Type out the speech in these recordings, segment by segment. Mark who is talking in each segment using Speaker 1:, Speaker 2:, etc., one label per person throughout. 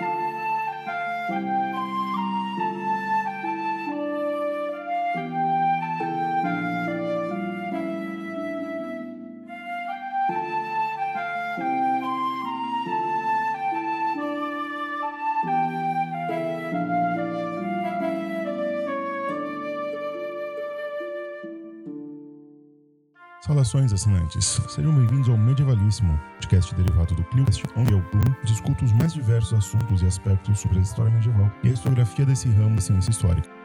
Speaker 1: thank you Saudações, assinantes. Sejam bem-vindos ao Medievalíssimo, podcast derivado do ClioCast, onde eu, Bruno, discuto os mais diversos assuntos e aspectos sobre a história medieval e a historiografia desse ramo da ciência histórica.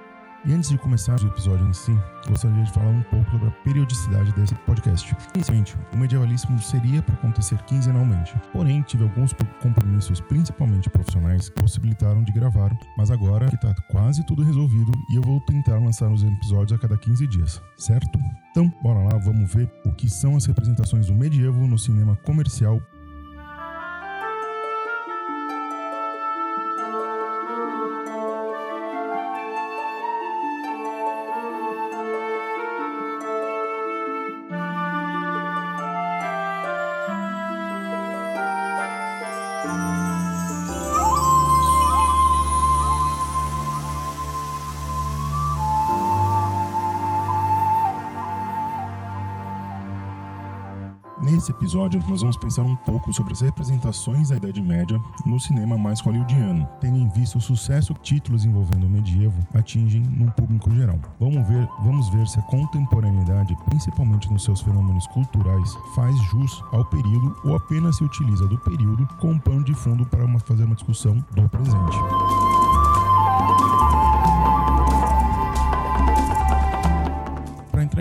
Speaker 1: E antes de começar o episódio em si, gostaria de falar um pouco sobre a periodicidade desse podcast. Inicialmente, o medievalismo seria para acontecer quinzenalmente, porém tive alguns compromissos, principalmente profissionais, que possibilitaram de gravar, mas agora que está quase tudo resolvido e eu vou tentar lançar os episódios a cada 15 dias, certo? Então, bora lá, vamos ver o que são as representações do medievo no cinema comercial Nesse episódio, nós vamos pensar um pouco sobre as representações da Idade Média no cinema mais hollywoodiano, tendo em vista o sucesso que títulos envolvendo o medievo atingem no público geral. Vamos ver, vamos ver se a contemporaneidade, principalmente nos seus fenômenos culturais, faz jus ao período ou apenas se utiliza do período como pano de fundo para uma, fazer uma discussão do presente.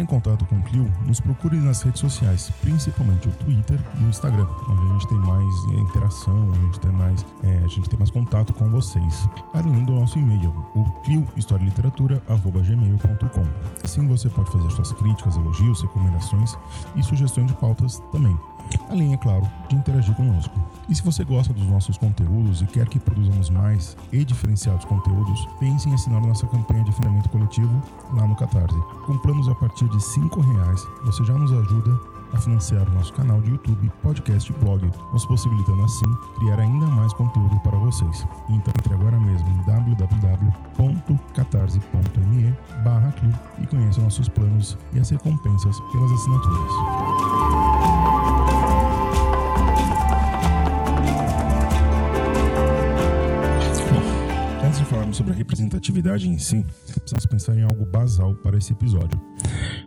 Speaker 1: Em contato com o Clio, nos procure nas redes sociais, principalmente o Twitter e o Instagram, onde a gente tem mais é, interação, a gente tem mais, é, a gente tem mais contato com vocês. Além do nosso e-mail, o cliohistorialiteratura.gmail.com. Assim você pode fazer suas críticas, elogios, recomendações e sugestões de pautas também além, é claro, de interagir conosco. E se você gosta dos nossos conteúdos e quer que produzamos mais e diferenciados conteúdos, pense em assinar nossa campanha de financiamento coletivo lá no Catarse. Com planos a partir de R$ reais, você já nos ajuda a financiar o nosso canal de YouTube, podcast e blog, nos possibilitando assim criar ainda mais conteúdo para vocês. Então entre agora mesmo em www.catarse.me barra e conheça nossos planos e as recompensas pelas assinaturas. Sobre a representatividade em si, precisamos pensar em algo basal para esse episódio.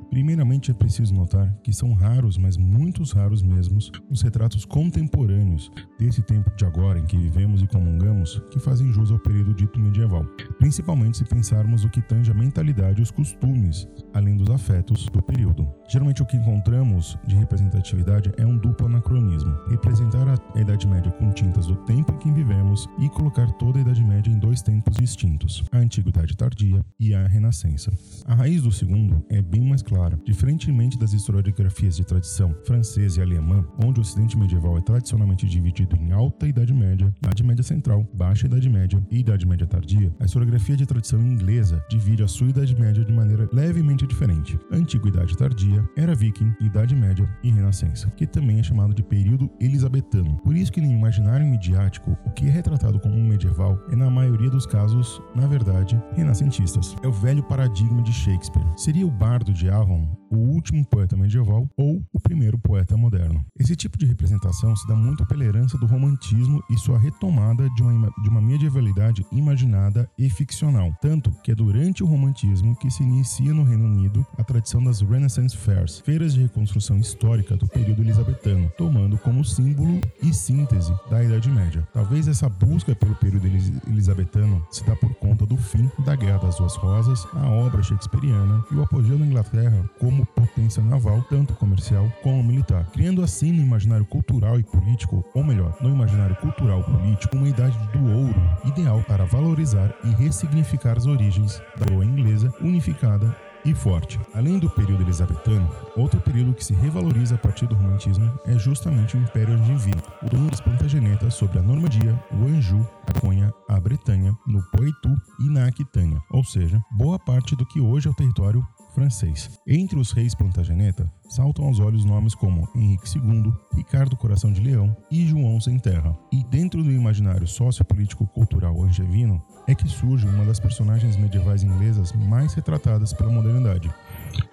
Speaker 1: Primeiramente, é preciso notar que são raros, mas muitos raros mesmo, os retratos contemporâneos desse tempo de agora em que vivemos e comungamos que fazem jus ao período dito medieval, principalmente se pensarmos o que tange a mentalidade e os costumes, além dos afetos do período. Geralmente, o que encontramos de representatividade é um duplo anacronismo: representar a Idade Média com tintas do tempo em que vivemos e colocar toda a Idade Média em dois tempos distintos, a Antiguidade Tardia e a Renascença. A raiz do segundo é bem mais clara clara. Diferentemente das historiografias de tradição francesa e alemã, onde o Ocidente medieval é tradicionalmente dividido em Alta Idade Média, Idade Média Central, Baixa Idade Média e Idade Média Tardia, a historiografia de tradição inglesa divide a sua Idade Média de maneira levemente diferente. Antiguidade Tardia, Era Viking, Idade Média e Renascença, que também é chamado de período elisabetano. Por isso que no imaginário midiático, o que é retratado como medieval é na maioria dos casos, na verdade, renascentistas. É o velho paradigma de Shakespeare. Seria o bardo de avant. O último poeta medieval ou o primeiro poeta moderno. Esse tipo de representação se dá muito pela herança do romantismo e sua retomada de uma, de uma medievalidade imaginada e ficcional, tanto que é durante o romantismo que se inicia no Reino Unido a tradição das Renaissance Fairs, feiras de reconstrução histórica do período elisabetano, tomando como símbolo e síntese da Idade Média. Talvez essa busca pelo período elisabetano se dá por conta do fim da Guerra das Duas Rosas, a obra shakespeariana e o apogeu da Inglaterra como potência naval, tanto comercial como militar, criando assim no imaginário cultural e político, ou melhor, no imaginário cultural político, uma idade do ouro ideal para valorizar e ressignificar as origens da coroa inglesa unificada e forte. Além do período elisabetano, outro período que se revaloriza a partir do romantismo é justamente o Império Angevino, o domínio das Plantagenetas sobre a Normandia, o Anjou, a Conha, a Bretanha, no Poitou e na Aquitânia, ou seja, boa parte do que hoje é o território francês. Entre os reis Plantageneta, saltam aos olhos nomes como Henrique II, Ricardo Coração de Leão e João Sem Terra. E dentro do imaginário sociopolítico-cultural angevino é que surge uma das personagens medievais inglesas mais retratadas pela modernidade,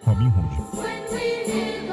Speaker 1: Robin Hood.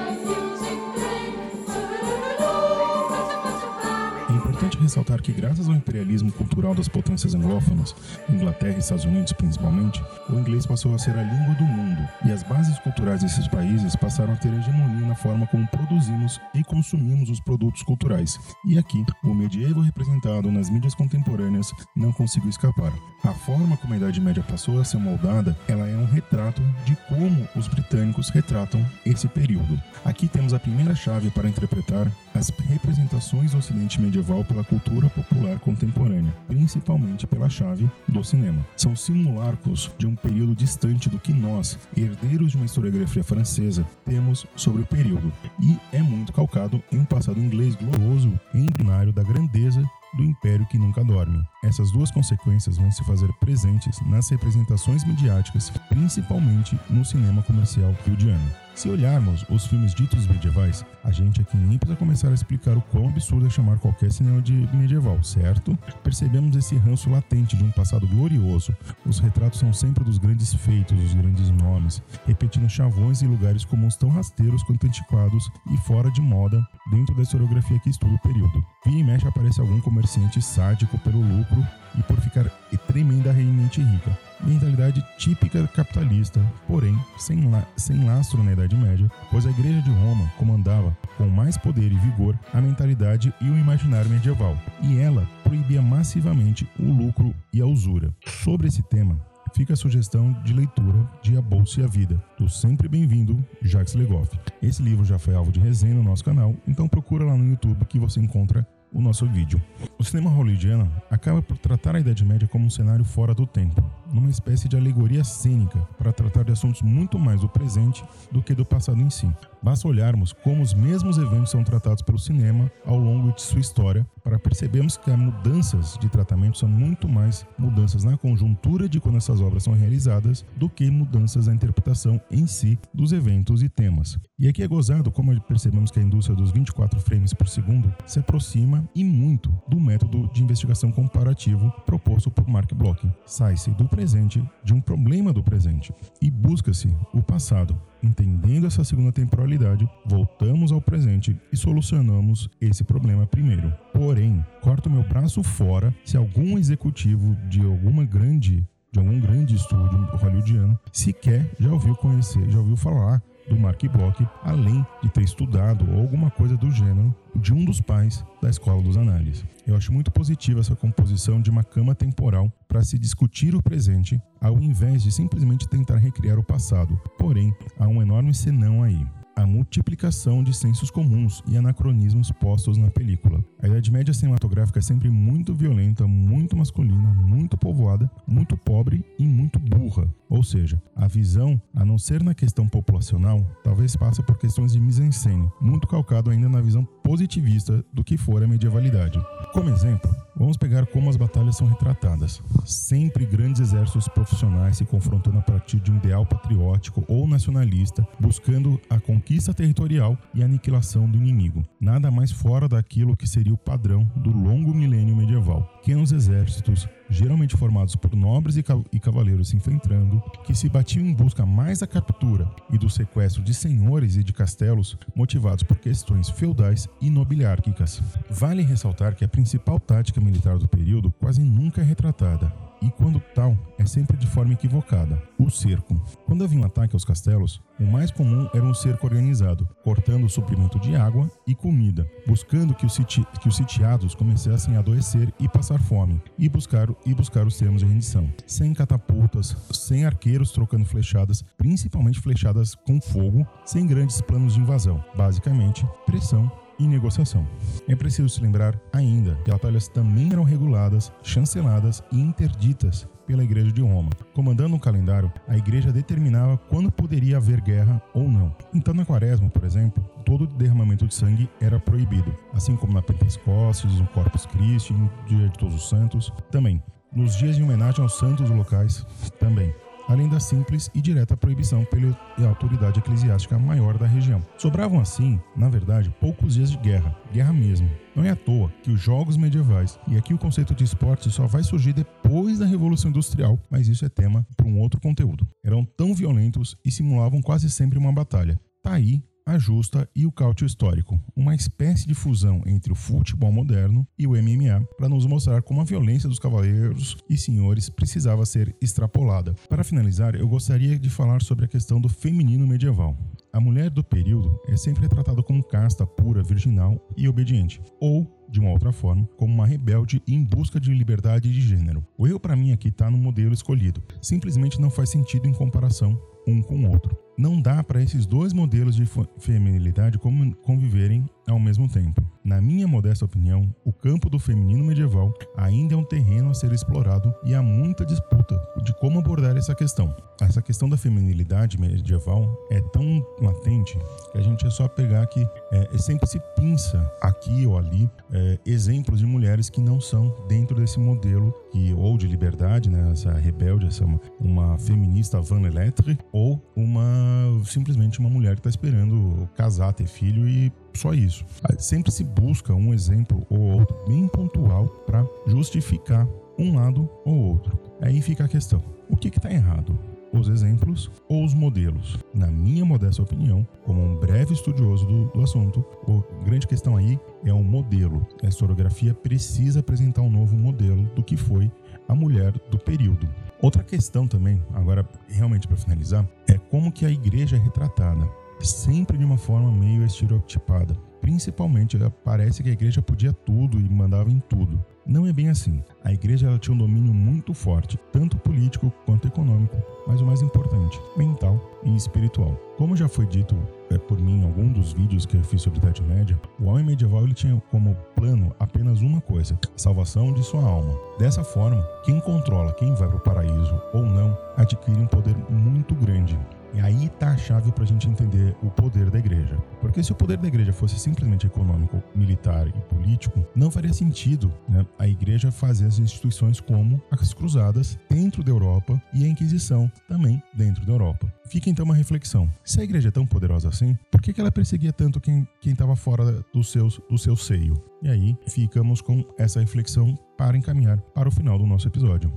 Speaker 1: Ressaltar que, graças ao imperialismo cultural das potências anglófonas, Inglaterra e Estados Unidos principalmente, o inglês passou a ser a língua do mundo e as bases culturais desses países passaram a ter hegemonia na forma como produzimos e consumimos os produtos culturais. E aqui, o medievo representado nas mídias contemporâneas não conseguiu escapar. A forma como a Idade Média passou a ser moldada, ela é um retrato de como os britânicos retratam esse período. Aqui temos a primeira chave para interpretar as representações do Ocidente medieval pela cultura popular contemporânea, principalmente pela chave do cinema. São simulacros de um período distante do que nós, herdeiros de uma historiografia francesa, temos sobre o período, e é muito calcado em um passado inglês glorioso e embrionário da grandeza do império que nunca dorme. Essas duas consequências vão se fazer presentes nas representações midiáticas, principalmente no cinema comercial hollywoodiano. Se olharmos os filmes ditos medievais, a gente aqui nem precisa começar a explicar o quão absurdo é chamar qualquer cinema de medieval, certo? Percebemos esse ranço latente de um passado glorioso. Os retratos são sempre dos grandes feitos, dos grandes nomes, repetindo chavões e lugares comuns tão rasteiros quanto antiquados e fora de moda dentro da historiografia que estuda o período. Via e mexe aparece algum comerciante sádico pelo lucro e por ficar tremendamente rica. Mentalidade típica capitalista, porém sem, la sem lastro na Idade Média, pois a Igreja de Roma comandava com mais poder e vigor a mentalidade e o imaginário medieval, e ela proibia massivamente o lucro e a usura. Sobre esse tema, fica a sugestão de leitura de A Bolsa e a Vida, do sempre bem-vindo Jacques Legoff. Esse livro já foi alvo de resenha no nosso canal, então procura lá no YouTube que você encontra o nosso vídeo. O cinema hollywoodiano acaba por tratar a Idade Média como um cenário fora do tempo, numa espécie de alegoria cênica para tratar de assuntos muito mais do presente do que do passado em si. Basta olharmos como os mesmos eventos são tratados pelo cinema ao longo de sua história para percebermos que as mudanças de tratamento são muito mais mudanças na conjuntura de quando essas obras são realizadas do que mudanças na interpretação em si dos eventos e temas. E aqui é gozado como percebemos que a indústria dos 24 frames por segundo se aproxima e muito do método de investigação comparativo proposto por Mark Bloch. Sai-se do presente de um problema do presente e busca-se o passado Entendendo essa segunda temporalidade, voltamos ao presente e solucionamos esse problema primeiro. Porém, corto meu braço fora se algum executivo de alguma grande de algum grande estúdio hollywoodiano sequer já ouviu conhecer, já ouviu falar do Mark Bloch, além de ter estudado alguma coisa do gênero de um dos pais da Escola dos Análises. Eu acho muito positiva essa composição de uma cama temporal para se discutir o presente, ao invés de simplesmente tentar recriar o passado. Porém, há um enorme senão aí a multiplicação de sensos comuns e anacronismos postos na película. A Idade Média cinematográfica é sempre muito violenta, muito masculina, muito povoada, muito pobre e muito burra. Ou seja, a visão, a não ser na questão populacional, talvez passe por questões de mise-en-scène, muito calcado ainda na visão positivista do que for a medievalidade. Como exemplo, vamos pegar como as batalhas são retratadas. Sempre grandes exércitos profissionais se confrontando a partir de um ideal patriótico ou nacionalista, buscando a conquista territorial e a aniquilação do inimigo. Nada mais fora daquilo que seria o padrão do longo milênio medieval. Pequenos exércitos, geralmente formados por nobres e cavaleiros se enfrentando, que se batiam em busca mais da captura e do sequestro de senhores e de castelos, motivados por questões feudais e nobiliárquicas. Vale ressaltar que a principal tática militar do período quase nunca é retratada, e quando tal, é sempre de forma equivocada: o cerco. Quando havia um ataque aos castelos, o mais comum era um cerco organizado, cortando o suprimento de água e comida, buscando que os, siti que os sitiados começassem a adoecer e passar fome, e buscar, e buscar os termos de rendição. Sem catapultas, sem arqueiros trocando flechadas, principalmente flechadas com fogo, sem grandes planos de invasão. Basicamente, pressão e negociação. É preciso se lembrar ainda que batalhas também eram reguladas, chanceladas e interditas pela Igreja de Roma. Comandando o calendário, a Igreja determinava quando poderia haver guerra ou não. Então, na Quaresma, por exemplo, todo derramamento de sangue era proibido, assim como na Pentecostes, no Corpus Christi, no Dia de Todos os Santos, também. Nos dias em homenagem aos santos locais, também. Além da simples e direta proibição pela autoridade eclesiástica maior da região. Sobravam assim, na verdade, poucos dias de guerra, guerra mesmo. Não é à toa que os jogos medievais, e aqui o conceito de esporte só vai surgir depois da Revolução Industrial, mas isso é tema para um outro conteúdo. Eram tão violentos e simulavam quase sempre uma batalha. Tá aí a justa e o cálcio histórico, uma espécie de fusão entre o futebol moderno e o MMA para nos mostrar como a violência dos cavaleiros e senhores precisava ser extrapolada. Para finalizar, eu gostaria de falar sobre a questão do feminino medieval. A mulher do período é sempre retratada como casta, pura, virginal e obediente, ou de uma outra forma, como uma rebelde em busca de liberdade de gênero. O erro para mim aqui está no modelo escolhido. Simplesmente não faz sentido em comparação um com o outro. Não dá para esses dois modelos de feminilidade conviverem ao mesmo tempo. Na minha modesta opinião, o campo do feminino medieval ainda é um terreno a ser explorado e há muita disputa de como abordar essa questão. Essa questão da feminilidade medieval é tão latente que a gente é só pegar que é, sempre se pinça aqui ou ali é, exemplos de mulheres que não são dentro desse modelo que, ou de liberdade, né, essa rebelde, essa uma, uma feminista van lettre, ou uma simplesmente uma mulher que está esperando casar, ter filho e só isso. Sempre se busca um exemplo ou outro bem pontual para justificar um lado ou outro. Aí fica a questão: o que está errado? Os exemplos ou os modelos? Na minha modesta opinião, como um breve estudioso do, do assunto, a grande questão aí é o modelo. A historiografia precisa apresentar um novo modelo do que foi a mulher do período. Outra questão também, agora realmente para finalizar, é como que a igreja é retratada sempre de uma forma meio estereotipada. Principalmente, parece que a igreja podia tudo e mandava em tudo. Não é bem assim. A igreja tinha um domínio muito forte, tanto político quanto econômico, mas o mais importante, mental e espiritual. Como já foi dito é, por mim em algum dos vídeos que eu fiz sobre a Idade Média, o homem medieval ele tinha como plano apenas uma coisa: a salvação de sua alma. Dessa forma, quem controla quem vai para o paraíso ou não adquire um poder muito grande e aí está a chave para a gente entender o poder da igreja. Porque se o poder da igreja fosse simplesmente econômico, militar e político, não faria sentido né, a igreja fazer as instituições como as cruzadas dentro da Europa e a Inquisição também dentro da Europa. Fica então uma reflexão. Se a igreja é tão poderosa assim, por que, que ela perseguia tanto quem estava fora do, seus, do seu seio? E aí ficamos com essa reflexão para encaminhar para o final do nosso episódio.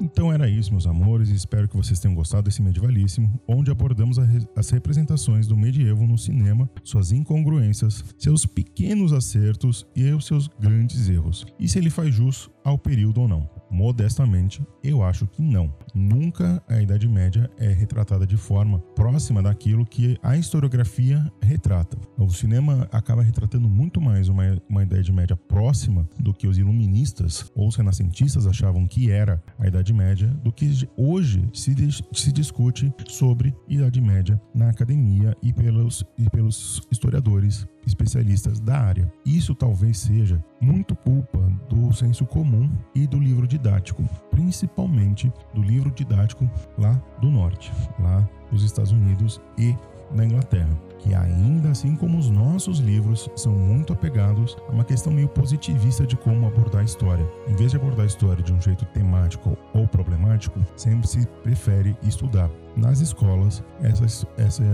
Speaker 1: Então era isso, meus amores, espero que vocês tenham gostado desse medievalíssimo, onde abordamos as representações do medievo no cinema, suas incongruências, seus pequenos acertos e os seus grandes erros, e se ele faz jus ao período ou não. Modestamente, eu acho que não. Nunca a Idade Média é retratada de forma próxima daquilo que a historiografia retrata. O cinema acaba retratando muito mais uma, uma Idade Média próxima do que os iluministas ou os renascentistas achavam que era a Idade Média, do que hoje se, se discute sobre Idade Média na academia e pelos, e pelos historiadores especialistas da área. Isso talvez seja muito culpa do senso comum e do livro didático, principalmente do livro didático lá do norte, lá dos Estados Unidos e na Inglaterra, que ainda assim como os nossos livros são muito apegados a uma questão meio positivista de como abordar a história. Em vez de abordar a história de um jeito temático ou problemático, sempre se prefere estudar nas escolas essa, essa,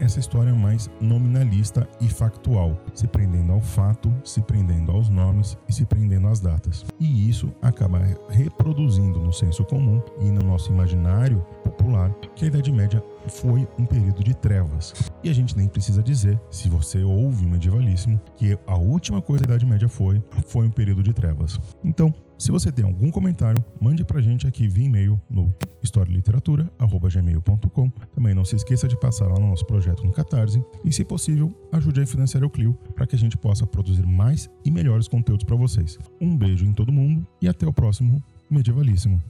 Speaker 1: essa história mais nominalista e factual, se prendendo ao fato, se prendendo aos nomes e se prendendo às datas. E isso acaba reproduzindo no senso comum e no nosso imaginário popular que a Idade Média foi um período de trevas. E a gente nem precisa dizer, se você ouve o medievalíssimo, que a última coisa da Idade Média foi, foi um período de trevas. Então, se você tem algum comentário, mande pra gente aqui via e-mail no historialiteratura.gmail.com. Também não se esqueça de passar lá no nosso projeto no Catarse e, se possível, ajude a financiar o Clio para que a gente possa produzir mais e melhores conteúdos para vocês. Um beijo em todo mundo e até o próximo Medievalíssimo.